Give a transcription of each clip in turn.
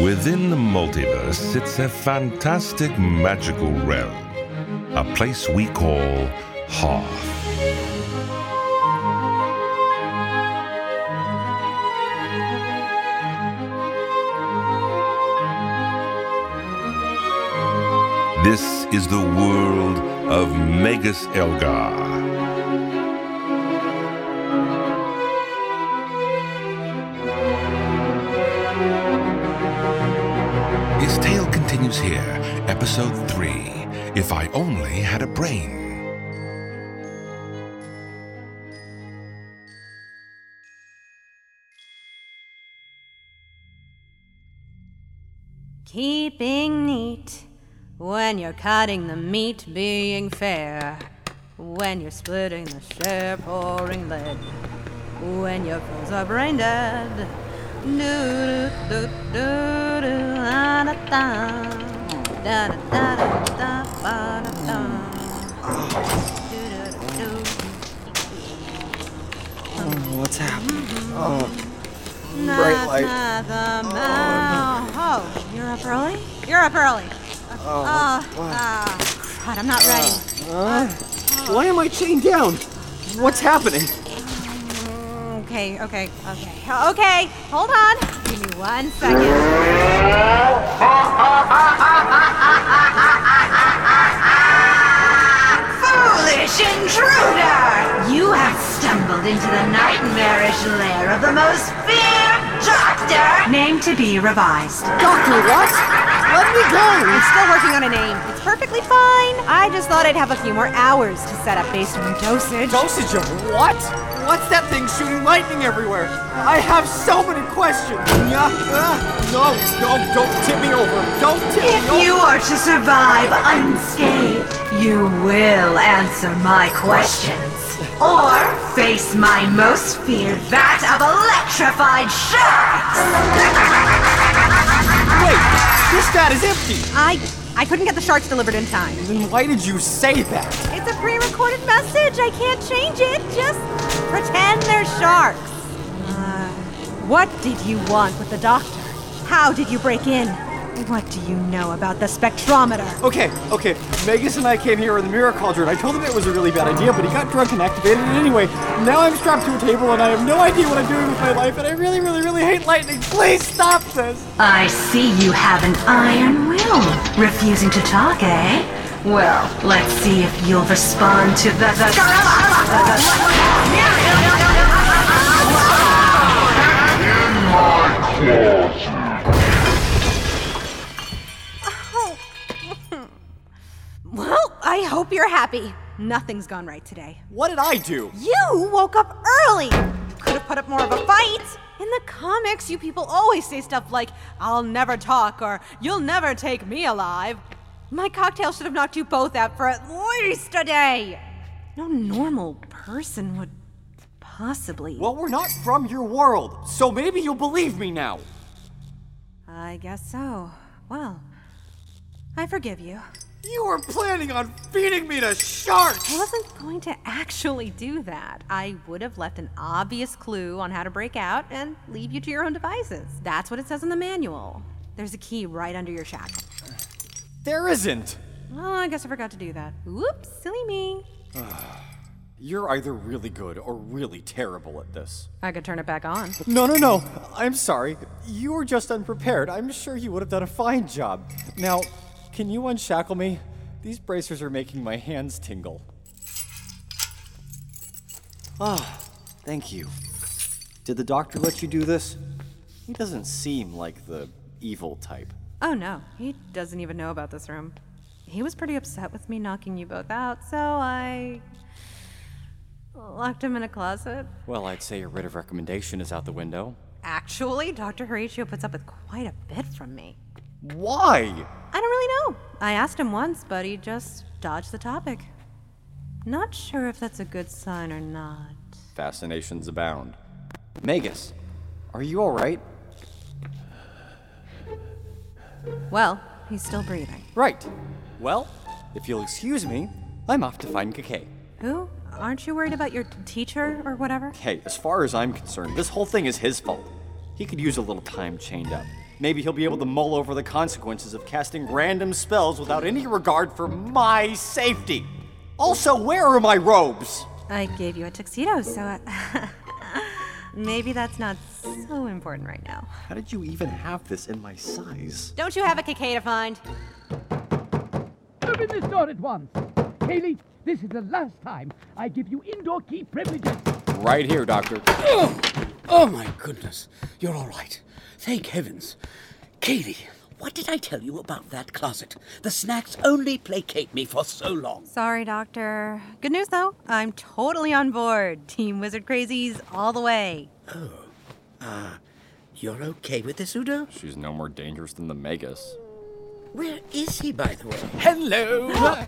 Within the multiverse sits a fantastic magical realm, a place we call Hearth. This is the world of Magus Elgar. Here, episode 3 If I Only Had a Brain. Keeping neat when you're cutting the meat, being fair. When you're splitting the share, pouring lead. When your foes are brain dead. Do do do do do da da da da da da da da da da. Oh, what's happening? Oh, Bright light. na, the ma- oh, you're up early? You're up early. oh, Oh, what? ah, I'm not ready. Uh, why am I chained down? What's happening? Okay, okay, okay, okay. Hold on. Give me one second. Foolish intruder! You have stumbled into the nightmarish lair of the most feared doctor! Name to be revised. Doctor, what? Let me go! I'm still working on a name. It's perfectly fine. I just thought I'd have a few more hours to set up based on your dosage. Dosage of what? What's that thing shooting lightning everywhere? I have so many questions. Yeah, uh, no, no, don't tip me over. Don't tip If me you are to survive unscathed, you will answer my questions. Or face my most feared vat of electrified sharks! Wait, this vat is empty. I I couldn't get the sharks delivered in time. Then why did you say that? It's a pre-recorded message. I can't change it. Just pretend they're sharks. Uh, what did you want with the doctor? How did you break in? What do you know about the spectrometer? Okay, okay. Magus and I came here with the mirror cauldron. I told him it was a really bad idea, but he got drunk and activated it anyway. Now I'm strapped to a table and I have no idea what I'm doing with my life, and I really, really, really hate lightning. Please stop this. I see you have an iron will. Refusing to talk, eh? Well, let's see if you'll respond to the. the Well, I hope you're happy. Nothing's gone right today. What did I do? You woke up early. Could have put up more of a fight. In the comics, you people always say stuff like, I'll never talk or you'll never take me alive. My cocktail should have knocked you both out for at least a day. No normal person would possibly. Well, we're not from your world, so maybe you'll believe me now. I guess so. Well, I forgive you. You were planning on feeding me to sharks! I wasn't going to actually do that. I would have left an obvious clue on how to break out and leave you to your own devices. That's what it says in the manual. There's a key right under your shackle. There isn't. Oh, I guess I forgot to do that. Oops, silly me. You're either really good or really terrible at this. I could turn it back on. No, no, no. I'm sorry. You were just unprepared. I'm sure you would have done a fine job. Now, can you unshackle me? These bracers are making my hands tingle. Ah, thank you. Did the doctor let you do this? He doesn't seem like the evil type. Oh no, he doesn't even know about this room. He was pretty upset with me knocking you both out, so I locked him in a closet. Well, I'd say your writ of recommendation is out the window. Actually, Dr. Horatio puts up with quite a bit from me. Why? I don't really know. I asked him once, but he just dodged the topic. Not sure if that's a good sign or not. Fascinations abound. Magus, are you alright? Well, he's still breathing. Right. Well, if you'll excuse me, I'm off to find Kake. Who? Aren't you worried about your teacher or whatever? Hey, as far as I'm concerned, this whole thing is his fault. He could use a little time chained up. Maybe he'll be able to mull over the consequences of casting random spells without any regard for my safety. Also, where are my robes? I gave you a tuxedo, so uh, maybe that's not so important right now. How did you even have this in my size? Don't you have a cicada find? Open this door at once. Kaylee, this is the last time I give you indoor key privileges. Right here, Doctor. Oh, oh my goodness. You're all right. Thank heavens. Katie, what did I tell you about that closet? The snacks only placate me for so long. Sorry, Doctor. Good news, though. I'm totally on board. Team Wizard Crazies all the way. Oh. Uh, you're okay with this, Udo? She's no more dangerous than the Magus. Where is he, by the way? Hello!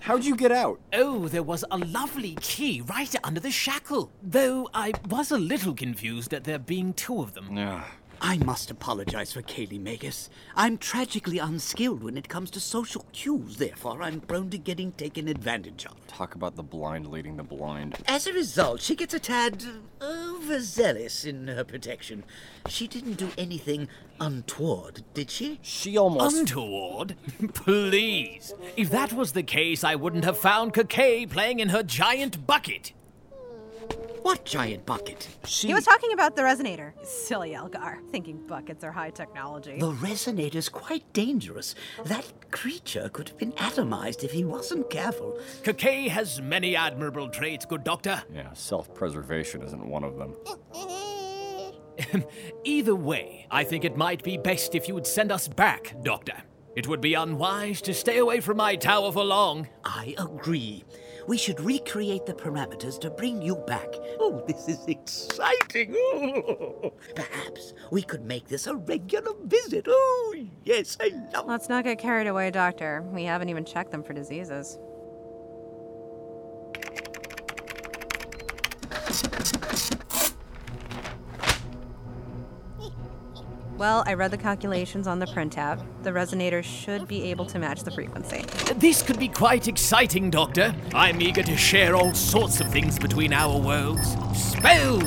How'd you get out? oh, there was a lovely key right under the shackle. Though I was a little confused at there being two of them. Yeah. I must apologize for Kaylee Magus. I'm tragically unskilled when it comes to social cues, therefore, I'm prone to getting taken advantage of. Talk about the blind leading the blind. As a result, she gets a tad overzealous in her protection. She didn't do anything untoward, did she? She almost. Untoward? Please. If that was the case, I wouldn't have found Kakay playing in her giant bucket. What giant bucket? she. He was talking about the resonator. Silly Elgar, thinking buckets are high technology. The resonator's quite dangerous. That creature could have been atomized if he wasn't careful. Kakay has many admirable traits, good doctor. yeah, self preservation isn't one of them. Either way, I think it might be best if you would send us back, Doctor. It would be unwise to stay away from my tower for long. I agree. We should recreate the parameters to bring you back. Oh, this is exciting. Oh, perhaps we could make this a regular visit. Oh, yes, I love Let's not get carried away, Doctor. We haven't even checked them for diseases. Well, I read the calculations on the printout. The resonator should be able to match the frequency. This could be quite exciting, Doctor. I'm eager to share all sorts of things between our worlds spells,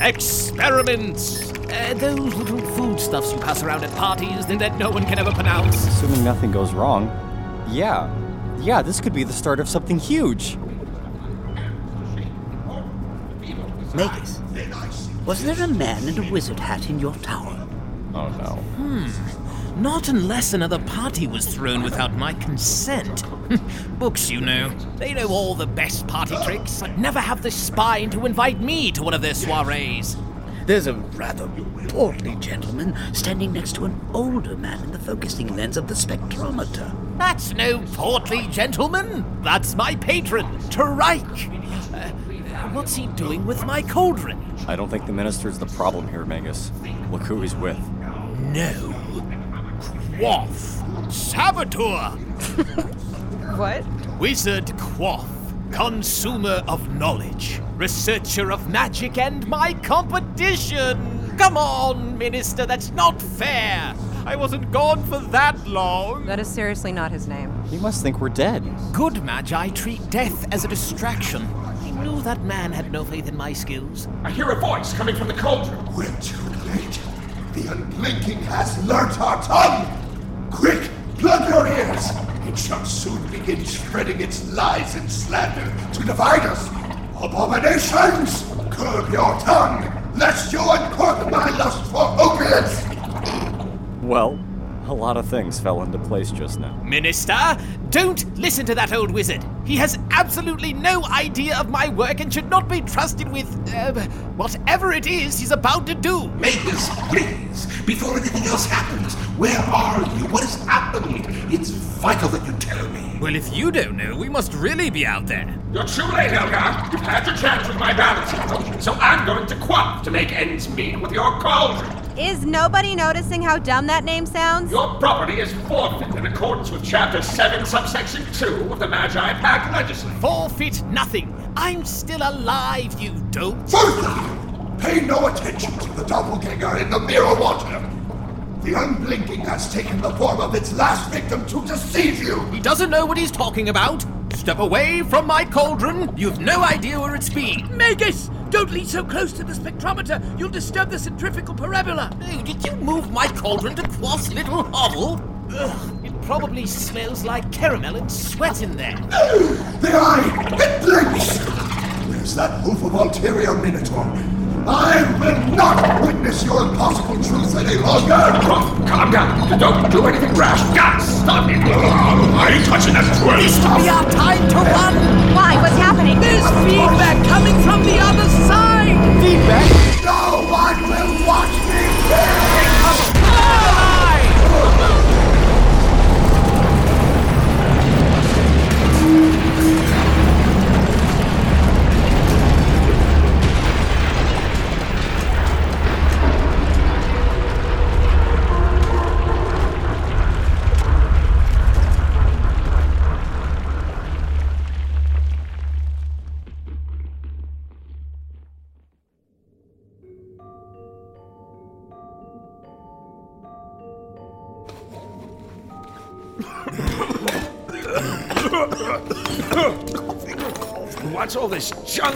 experiments, uh, those little foodstuffs you pass around at parties and that no one can ever pronounce. Assuming nothing goes wrong. Yeah. Yeah, this could be the start of something huge. Magus, was there a man in a wizard hat in your tower? Oh no. Hmm. Not unless another party was thrown without my consent. Books, you know. They know all the best party tricks, but never have the spine to invite me to one of their soirees. There's a rather portly gentleman standing next to an older man in the focusing lens of the spectrometer. That's no portly gentleman. That's my patron, Tarike. Uh, what's he doing with my cauldron? I don't think the minister's the problem here, Magus. Look who he's with. No. Quaff. Saboteur. What? Wizard Quaff. Consumer of knowledge. Researcher of magic and my competition. Come on, Minister, that's not fair. I wasn't gone for that long. That is seriously not his name. He must think we're dead. Good Magi treat death as a distraction. I knew that man had no faith in my skills. I hear a voice coming from the cauldron. We're too late. The unblinking has learnt our tongue. Quick, plug your ears. It shall soon begin spreading its lies and slander to divide us. Abominations, curb your tongue, lest you uncork my lust for opiates. Well, a lot of things fell into place just now. Minister, don't listen to that old wizard. He has absolutely no idea of my work and should not be trusted with uh, whatever it is he's about to do. Magus, please, before anything else happens, where are you? What has happened? It's vital that you tell me. Well, if you don't know, we must really be out there. You're too late, Elgar. You've had your chance with my balance system, so I'm going to quaff to make ends meet with your cauldron. Is nobody noticing how dumb that name sounds? Your property is forfeit in accordance with Chapter 7, Subsection 2 of the Magi Pact Legislature. Forfeit nothing. I'm still alive, you dope. Further, pay no attention to the doppelganger in the mirror water. The unblinking has taken the form of its last victim to deceive you. He doesn't know what he's talking about. Step away from my cauldron. You've no idea where it's been. Magus, Don't lean so close to the spectrometer. You'll disturb the centrifugal parabola. Hey, did you move my cauldron to Quaff's little hovel? Ugh, it probably smells like caramel and sweat in there. The eye! It blinks! Where's that hoof of ulterior minotaur? I will not witness your impossible truth any longer! Calm down. Don't do anything rash. God, stop it! I ain't touching that twirl. This could be our time to run. Why? What's happening? There's feedback coming from the other side. Feedback?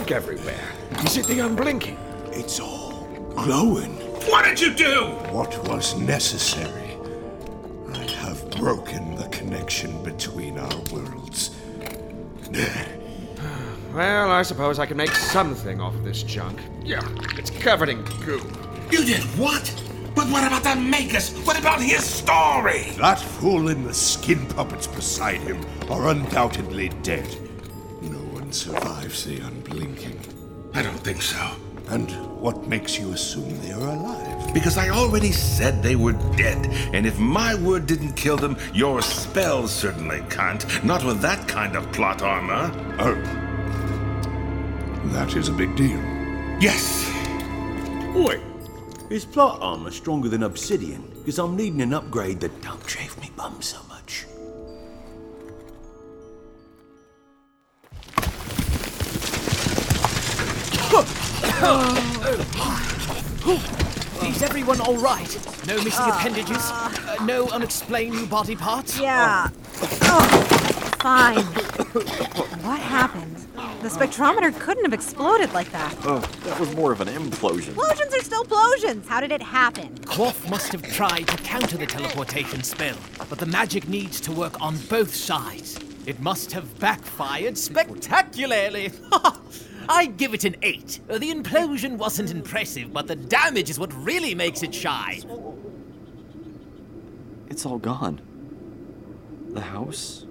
This everywhere? Is it the unblinking? It's all glowing. What did you do? What was necessary? I have broken the connection between our worlds. Well, I suppose I can make something off of this junk. Yeah, it's covered in goo. You did what? But what about the Magus? What about his story? That fool and the skin puppets beside him are undoubtedly dead. No one survives the unblinking. I don't think so. And what makes you assume they are alive? Because I already said they were dead, and if my word didn't kill them, your spells certainly can't. Not with that kind of plot armor. Oh. That is a big deal. Yes. Oi, is plot armor stronger than obsidian? Because I'm needing an upgrade that don't chafe me bum so much. Is everyone all right? No missing appendages? Uh, no unexplained new body parts? Yeah. Oh, fine. What happened? The spectrometer couldn't have exploded like that. Oh, that was more of an implosion. Explosions are still explosions. How did it happen? Quaff must have tried to counter the teleportation spell, but the magic needs to work on both sides. It must have backfired spectacularly. I give it an 8. Uh, The implosion wasn't impressive, but the damage is what really makes it shine. It's all gone. The house,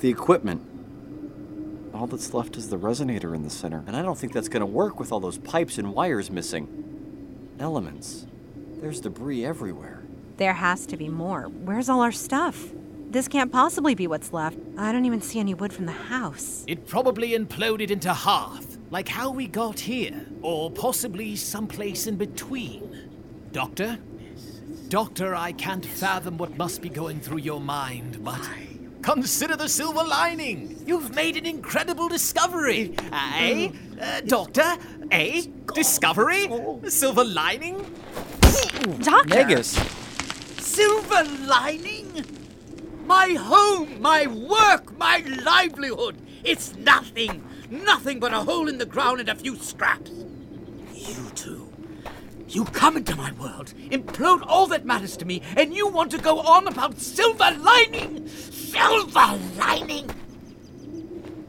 the equipment. All that's left is the resonator in the center, and I don't think that's gonna work with all those pipes and wires missing. Elements. There's debris everywhere. There has to be more. Where's all our stuff? This can't possibly be what's left. I don't even see any wood from the house. It probably imploded into half, like how we got here, or possibly someplace in between. Doctor? Doctor, I can't fathom what must be going through your mind, but consider the silver lining. You've made an incredible discovery. Eh? Uh, doctor? Eh? Discovery? Silver lining? Doctor! Magus! Silver lining? My home, my work, my livelihood. It's nothing. Nothing but a hole in the ground and a few scraps. You two. You come into my world, implode all that matters to me, and you want to go on about silver lining? Silver lining?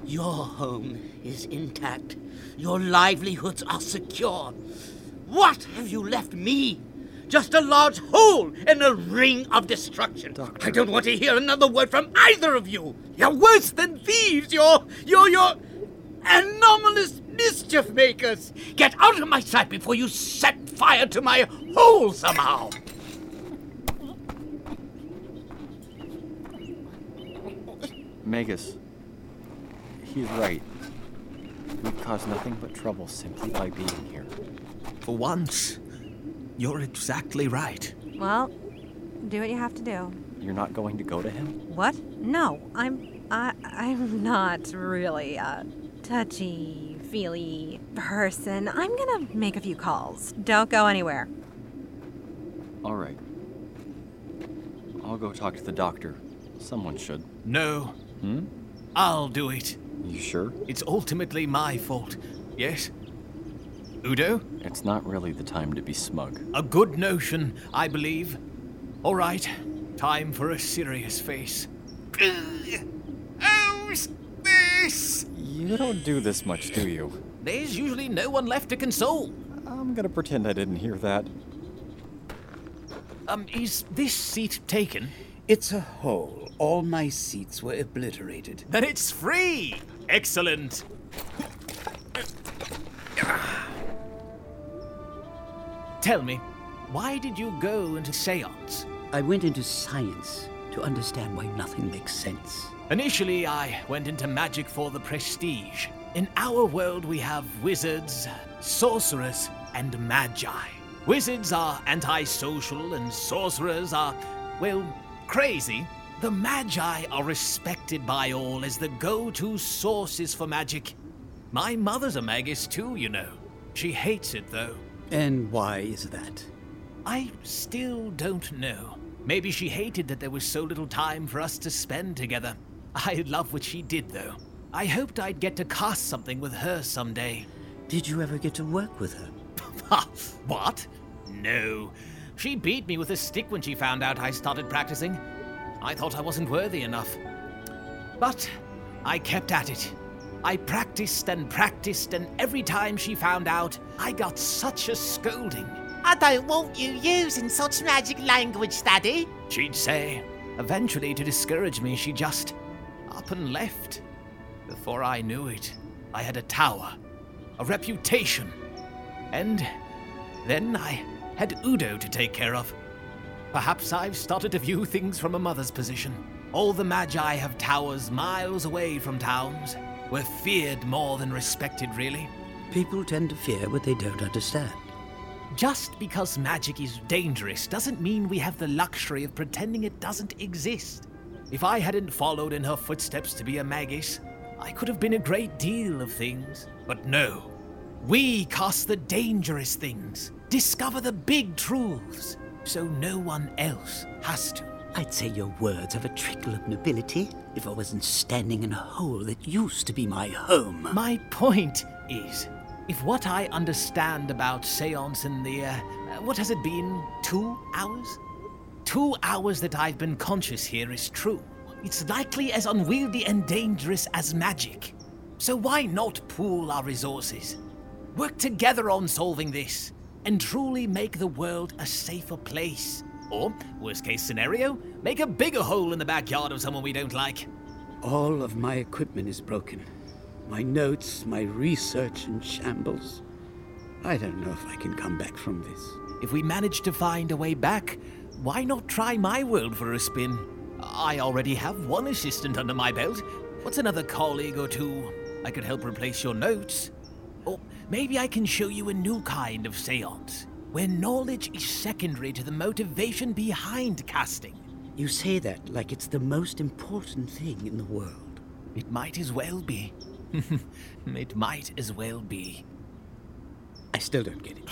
Your home is intact. Your livelihoods are secure. What have you left me? Just a large hole in a ring of destruction. I don't want to hear another word from either of you. You're worse than thieves. You're, you're, you're anomalous mischief makers. Get out of my sight before you set fire to my hole somehow. Magus. He's right. We cause nothing but trouble simply by being here. For once, you're exactly right. Well, do what you have to do. You're not going to go to him? What? No, I'm. I, I'm not really a touchy feely person. I'm gonna make a few calls. Don't go anywhere. All right. I'll go talk to the doctor. Someone should. No. Hmm? I'll do it. You sure? It's ultimately my fault. Yes? Udo? It's not really the time to be smug. A good notion, I believe. All right, time for a serious face. Oh, space! You don't do this much, do you? There's usually no one left to console. I'm gonna pretend I didn't hear that. Um, is this seat taken? It's a hole. All my seats were obliterated. Then it's free! Excellent! Tell me, why did you go into seance? I went into science to understand why nothing makes sense. Initially, I went into magic for the prestige. In our world, we have wizards, sorcerers, and magi. Wizards are antisocial, and sorcerers are, well, crazy. The magi are respected by all as the go to sources for magic. My mother's a magus too, you know. She hates it, though. And why is that? I still don't know. Maybe she hated that there was so little time for us to spend together. I love what she did, though. I hoped I'd get to cast something with her someday. Did you ever get to work with her? Ha! Ah, what? No. She beat me with a stick when she found out I started practicing. I thought I wasn't worthy enough. But I kept at it. I practiced and practiced, and every time she found out, I got such a scolding. I don't want you using such magic language, Daddy. She'd say. Eventually, to discourage me, she just up and left. Before I knew it, I had a tower, a reputation, and then I had Udo to take care of. Perhaps I've started to view things from a mother's position. All the Magi have towers miles away from towns. We're feared more than respected, really. People tend to fear what they don't understand. Just because magic is dangerous doesn't mean we have the luxury of pretending it doesn't exist. If I hadn't followed in her footsteps to be a magus, I could have been a great deal of things. But no. We cast the dangerous things, discover the big truths, so no one else has to. I'd say your words have a trickle of nobility if I wasn't standing in a hole that used to be my home. My point is, if what I understand about seance in the, uh, what has it been, two hours? Two hours that I've been conscious here is true. It's likely as unwieldy and dangerous as magic. So why not pool our resources? Work together on solving this, and truly make the world a safer place. Or, worst case scenario, make a bigger hole in the backyard of someone we don't like. All of my equipment is broken. My notes, my research in shambles. I don't know if I can come back from this. If we manage to find a way back, why not try my world for a spin? I already have one assistant under my belt. What's another colleague or two? I could help replace your notes. Or maybe I can show you a new kind of seance, where knowledge is secondary to the motivation behind casting. You say that like it's the most important thing in the world. It might as well be. it might as well be. I still don't get it.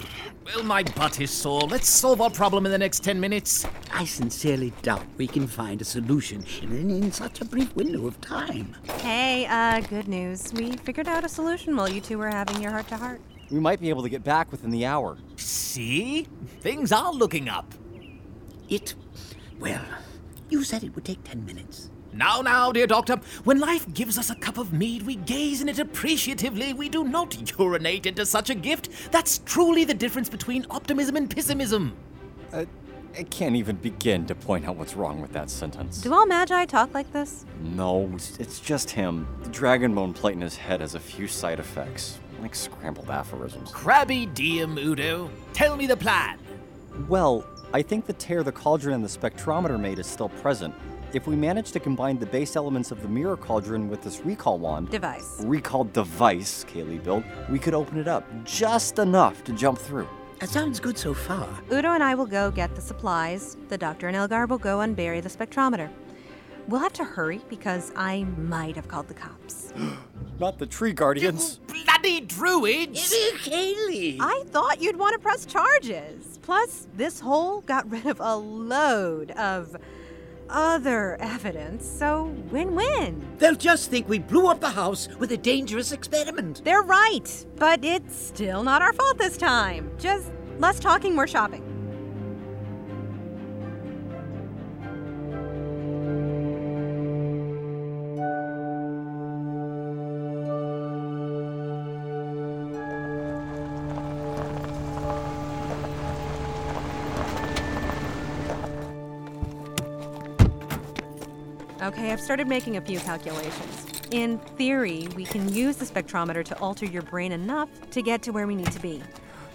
Well, my butt is sore. Let's solve our problem in the next ten minutes. I sincerely doubt we can find a solution in, in such a brief window of time. Hey, uh, good news. We figured out a solution while you two were having your heart to heart. We might be able to get back within the hour. See? Things are looking up. It. Well, you said it would take ten minutes. Now, now, dear doctor, when life gives us a cup of mead, we gaze in it appreciatively. We do not urinate into such a gift. That's truly the difference between optimism and pessimism. Uh, I can't even begin to point out what's wrong with that sentence. Do all magi talk like this? No, it's, it's just him. The dragon bone plate in his head has a few side effects, like scrambled aphorisms. Crabby diem, Udo. Tell me the plan. Well, I think the tear the cauldron and the spectrometer made is still present. If we manage to combine the base elements of the mirror cauldron with this recall wand, Device. recall device Kaylee built, we could open it up just enough to jump through. That sounds good so far. Udo and I will go get the supplies. The doctor and Elgar will go unbury the spectrometer. We'll have to hurry because I might have called the cops. Not the tree guardians. Bloody druids! Kaylee! I thought you'd want to press charges. Plus, this hole got rid of a load of other evidence, so win win. They'll just think we blew up the house with a dangerous experiment. They're right, but it's still not our fault this time. Just less talking, more shopping. I've started making a few calculations. In theory, we can use the spectrometer to alter your brain enough to get to where we need to be.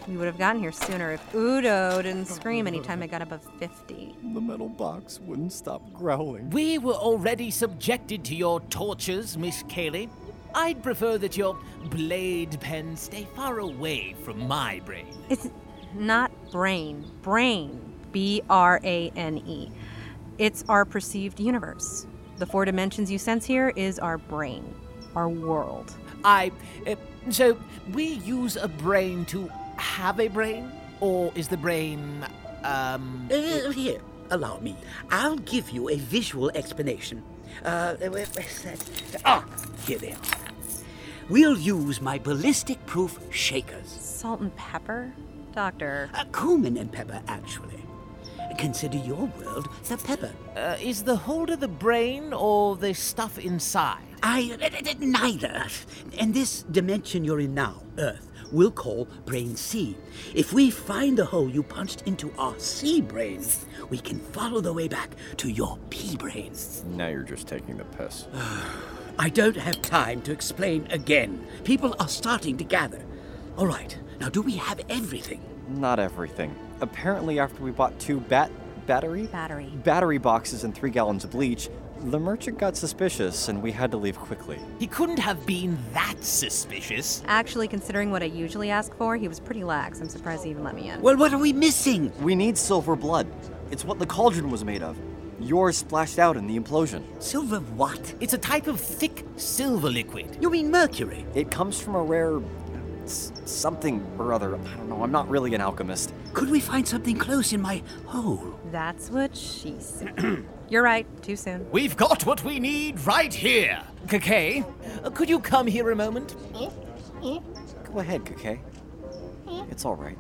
We would have gotten here sooner if Udo didn't scream anytime I got above 50. The metal box wouldn't stop growling. We were already subjected to your tortures, Miss Kaylee. I'd prefer that your blade pen stay far away from my brain. It's not brain, brain. B R A N E. It's our perceived universe. The four dimensions you sense here is our brain, our world. I. Uh, so, we use a brain to have a brain? Or is the brain. um. Uh, here, allow me. I'll give you a visual explanation. Uh, where's that? Ah, here they are. We'll use my ballistic proof shakers. Salt and pepper? Doctor. Uh, cumin and pepper, actually. Consider your world the pepper. Uh, is the holder the brain or the stuff inside? I. uh, neither. And this dimension you're in now, Earth, we'll call Brain C. If we find the hole you punched into our C brain, we can follow the way back to your P brain. Now you're just taking the piss. I don't have time to explain again. People are starting to gather. All right, now do we have everything? Not everything. Apparently, after we bought two bat battery battery battery boxes and three gallons of bleach, the merchant got suspicious and we had to leave quickly. He couldn't have been that suspicious. Actually, considering what I usually ask for, he was pretty lax. I'm surprised he even let me in. Well, what are we missing? We need silver blood. It's what the cauldron was made of. Yours splashed out in the implosion. Silver what? It's a type of thick silver liquid. You mean mercury? It comes from a rare s- something or other. I don't know. I'm not really an alchemist. Could we find something close in my hole? That's what she said. You're right, too soon. We've got what we need right here. Kakay, uh, could you come here a moment? Go ahead, Kakay. It's all right.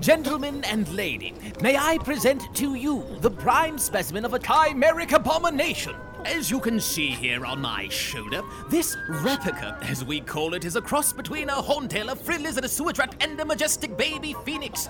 Gentlemen and lady, may I present to you the prime specimen of a chimeric abomination. As you can see here on my shoulder, this replica, as we call it, is a cross between a horntail, a frill lizard, a sewer rat, and a majestic baby phoenix.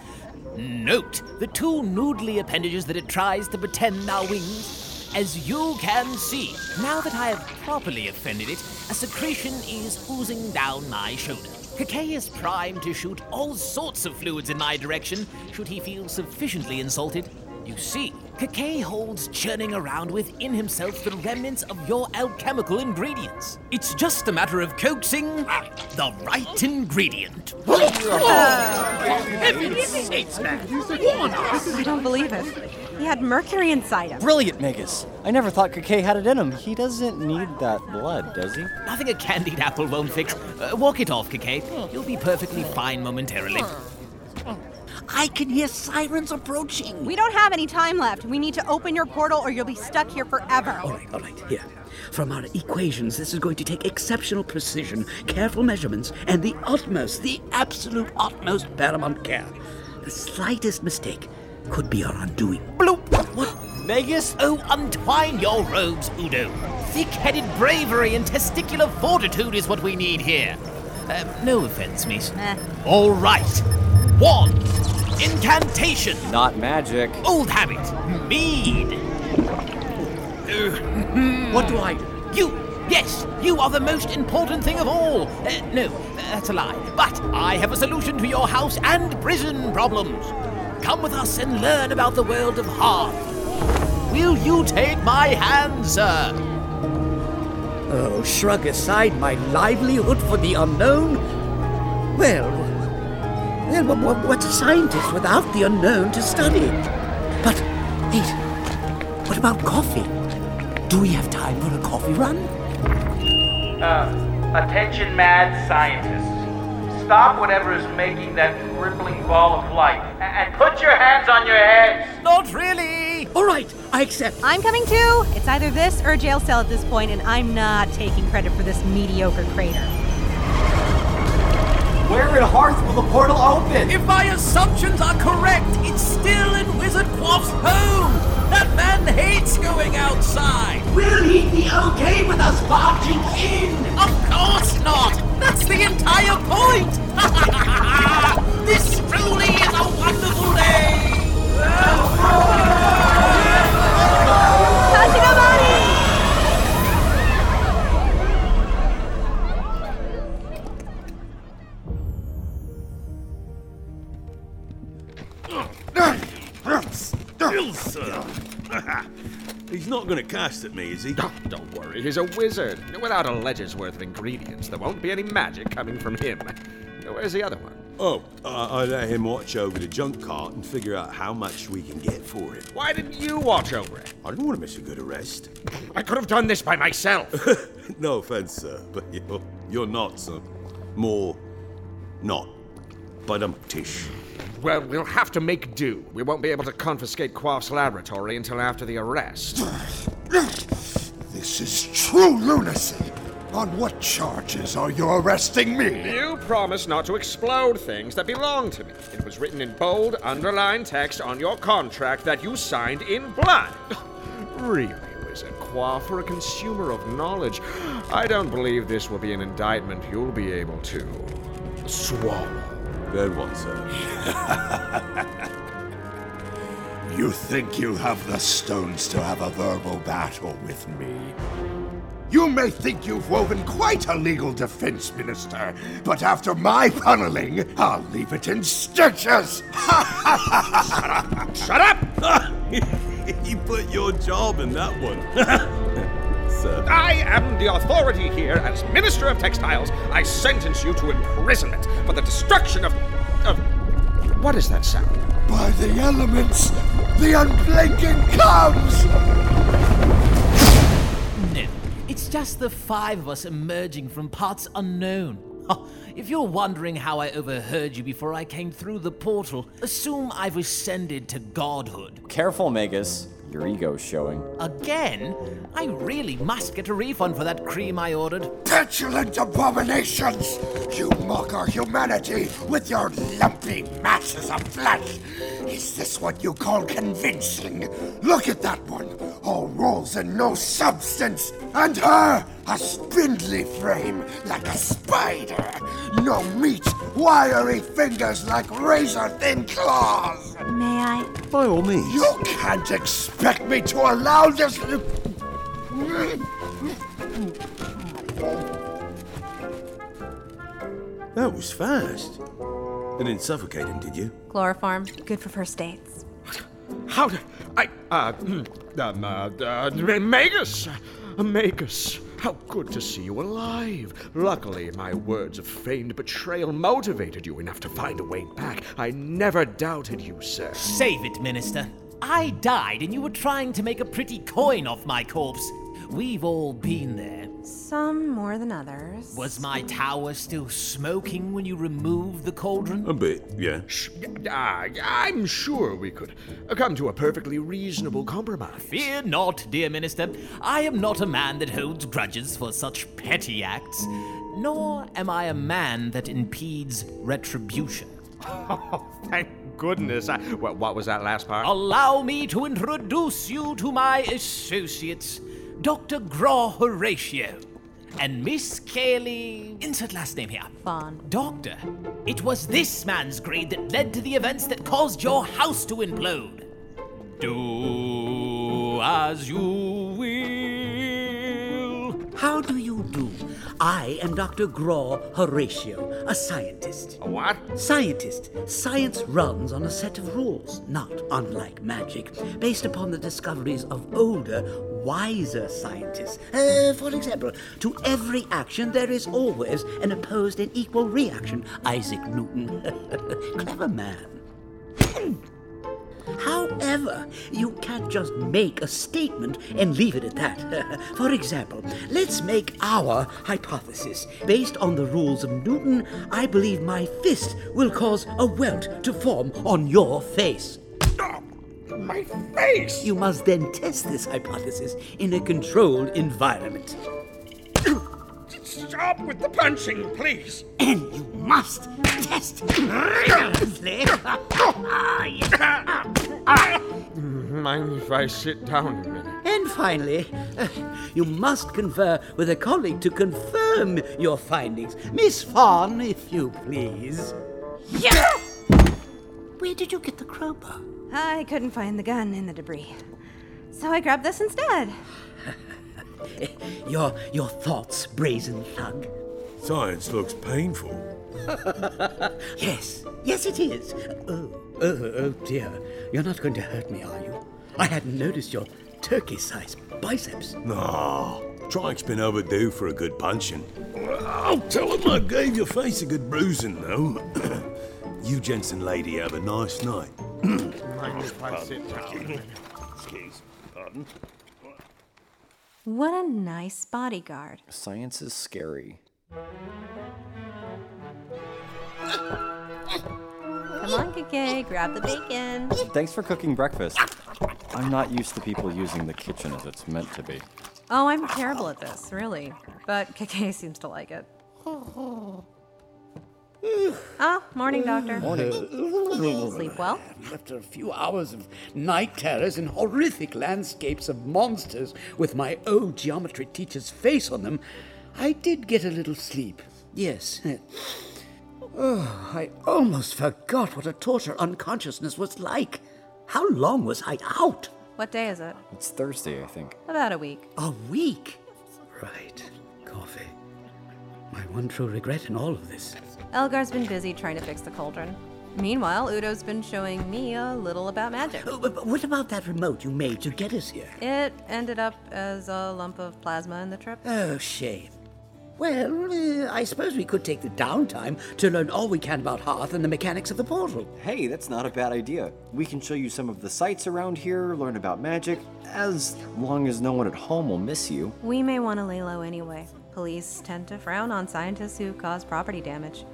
Note the two noodly appendages that it tries to pretend are wings. As you can see, now that I have properly offended it, a secretion is oozing down my shoulder. Kakay is primed to shoot all sorts of fluids in my direction should he feel sufficiently insulted. You see, Kakay holds churning around within himself the remnants of your alchemical ingredients. It's just a matter of coaxing the right ingredient. I don't believe it. He had mercury inside him. Brilliant, Magus. I never thought Kakay had it in him. He doesn't need that blood, does he? Nothing a candied apple won't fix. Uh, walk it off, Kakay. You'll be perfectly fine momentarily. I can hear sirens approaching. We don't have any time left. We need to open your portal or you'll be stuck here forever. All right, all right, here. From our equations, this is going to take exceptional precision, careful measurements, and the utmost, the absolute utmost paramount care. The slightest mistake could be our undoing. Bloop! What? Magus? Oh, untwine your robes, Udo. Thick-headed bravery and testicular fortitude is what we need here. Uh, no offense, miss. All right. One. Incantation. Not magic. Old habit. Mead. what do I do? You. Yes, you are the most important thing of all. Uh, no, that's a lie. But I have a solution to your house and prison problems. Come with us and learn about the world of Hearth. Will you take my hand, sir? Oh, shrug aside my livelihood for the unknown? Well, well, wha- wha- what's a scientist without the unknown to study? But, wait, what about coffee? Do we have time for a coffee run? Uh, attention, mad scientists. Stop whatever is making that rippling ball of light and put your hands on your heads. Not really. All right, I accept. I'm coming too. It's either this or a jail cell at this point, and I'm not taking credit for this mediocre crater. Where in Hearth will the portal open? If my assumptions are correct, it's still in Wizard Quaff's home. That man hates going outside. Will he be okay with us barging in? Of course not. That's the entire point. this truly is a wonderful day. He's not going to cast at me, is he? Oh, don't worry, he's a wizard. Without a ledger's worth of ingredients, there won't be any magic coming from him. Where's the other one? Oh, uh, I let him watch over the junk cart and figure out how much we can get for it. Why didn't you watch over it? I didn't want to miss a good arrest. I could have done this by myself. no offense, sir, but you're, you're not, sir. More not. But um, tish. Well, we'll have to make do. We won't be able to confiscate Quaff's laboratory until after the arrest. This is true lunacy. On what charges are you arresting me? You promised not to explode things that belong to me. It was written in bold, underlined text on your contract that you signed in blood. really, Wizard Quaff, for a consumer of knowledge, I don't believe this will be an indictment you'll be able to swallow. Good one, sir. You think you have the stones to have a verbal battle with me? You may think you've woven quite a legal defense, Minister, but after my funneling, I'll leave it in stitches! Shut up! you put your job in that one. Sir. I am the authority here as Minister of Textiles. I sentence you to imprisonment for the destruction of. of. What is that sound? By the elements, the unblinking comes! No, it's just the five of us emerging from parts unknown. If you're wondering how I overheard you before I came through the portal, assume I've ascended to godhood. Careful, Magus. Your ego's showing. Again? I really must get a refund for that cream I ordered. Petulant abominations! You mock our humanity with your lumpy masses of flesh! Is this what you call convincing? Look at that one! All rolls and no substance! And her! A spindly frame like a spider! No meat! Wiry fingers like razor thin claws! May I? By all means. You can't expect me to allow this. That was fast. And didn't suffocate him, did you? Chloroform, good for first dates. How did I? Uh, um, uh, uh, Magus, uh, Magus. How good to see you alive. Luckily, my words of feigned betrayal motivated you enough to find a way back. I never doubted you, sir. Save it, Minister. I died and you were trying to make a pretty coin off my corpse. We've all been there. Some more than others. Was my tower still smoking when you removed the cauldron? A bit, yeah. Ah, I'm sure we could come to a perfectly reasonable compromise. Fear not, dear Minister. I am not a man that holds grudges for such petty acts, nor am I a man that impedes retribution. Oh, thank goodness. I, what, what was that last part? Allow me to introduce you to my associates, Dr. Graw Horatio and Miss Kaylee. Insert last name here. Fawn. Doctor, it was this man's greed that led to the events that caused your house to implode. Do as you will. How do you do? I am Dr. Graw Horatio, a scientist. A what? Scientist. Science runs on a set of rules, not unlike magic, based upon the discoveries of older, wiser scientists. Uh, for example, to every action there is always an opposed and equal reaction. Isaac Newton. Clever man. However, you can't just make a statement and leave it at that. For example, let's make our hypothesis. Based on the rules of Newton, I believe my fist will cause a welt to form on your face. My face! You must then test this hypothesis in a controlled environment. Stop with the punching, please. And you must test rigorously. Mind if I sit down a minute? And finally, uh, you must confer with a colleague to confirm your findings. Miss Fawn, if you please. Where did you get the crowbar? I couldn't find the gun in the debris. So I grabbed this instead. Your your thoughts, brazen thug. Science looks painful. yes, yes, it is. Oh, oh, oh dear. You're not going to hurt me, are you? I hadn't noticed your turkey-sized biceps. Nah, Trike's been overdue for a good punching. I'll tell him I gave your face a good bruising, though. you gents and lady have a nice night. Mind if I sit down? Excuse, pardon. What a nice bodyguard. Science is scary. Come on, Kakay, grab the bacon. Thanks for cooking breakfast. I'm not used to people using the kitchen as it's meant to be. Oh, I'm terrible at this, really. But Kakay seems to like it. Ah, morning, Doctor. Morning. Sleep well? After a few hours of night terrors and horrific landscapes of monsters with my old geometry teacher's face on them, I did get a little sleep. Yes. Oh, I almost forgot what a torture unconsciousness was like. How long was I out? What day is it? It's Thursday, I think. About a week. A week? Right. Coffee. My one true regret in all of this. Elgar's been busy trying to fix the cauldron. Meanwhile, Udo's been showing me a little about magic. Oh, but, but what about that remote you made to get us here? It ended up as a lump of plasma in the trip. Oh, shame. Well, uh, I suppose we could take the downtime to learn all we can about Hearth and the mechanics of the portal. Hey, that's not a bad idea. We can show you some of the sights around here, learn about magic, as long as no one at home will miss you. We may want to lay low anyway. Police tend to frown on scientists who cause property damage.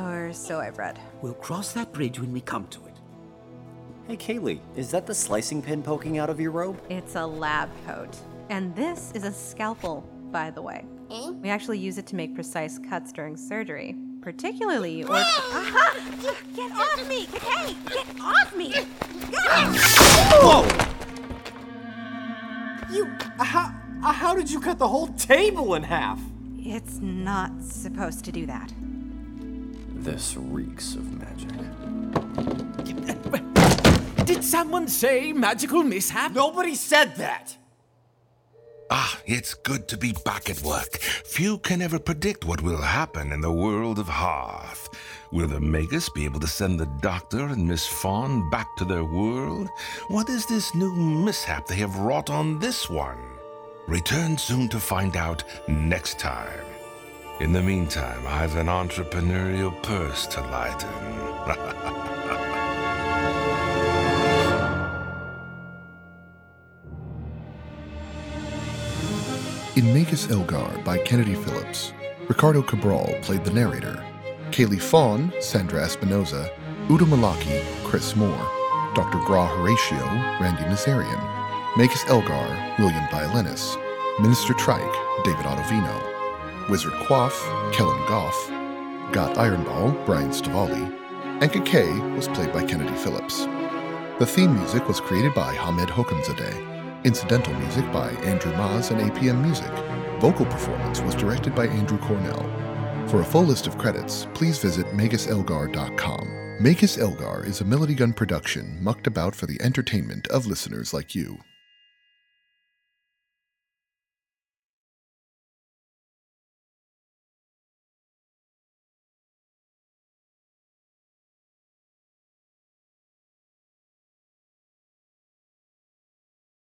Or so I've read. We'll cross that bridge when we come to it. Hey, Kaylee, is that the slicing pin poking out of your robe? It's a lab coat. And this is a scalpel, by the way. We actually use it to make precise cuts during surgery, particularly or. Aha! Get off me! Hey! Get off me! Whoa! You. How, uh, how did you cut the whole table in half? It's not supposed to do that. This reeks of magic. Did someone say magical mishap? Nobody said that! Ah, it's good to be back at work. Few can ever predict what will happen in the world of Hearth. Will the Magus be able to send the Doctor and Miss Fawn back to their world? What is this new mishap they have wrought on this one? Return soon to find out next time. In the meantime, I've an entrepreneurial purse to lighten. In Magus Elgar by Kennedy Phillips, Ricardo Cabral played the narrator. Kaylee Fawn, Sandra Espinoza, Udo Malaki, Chris Moore, Dr. Gra Horatio, Randy Nazarian, Magus Elgar, William Violinus, Minister Trike, David Ottavino, Wizard Quaff, Kellen Goff, Got Ironball, Brian Stivale, and Kay was played by Kennedy Phillips. The theme music was created by Hamed Hokamzadeh. Incidental music by Andrew Maz and APM Music. Vocal performance was directed by Andrew Cornell. For a full list of credits, please visit MagusElgar.com. Magus Elgar is a Melody Gun production mucked about for the entertainment of listeners like you.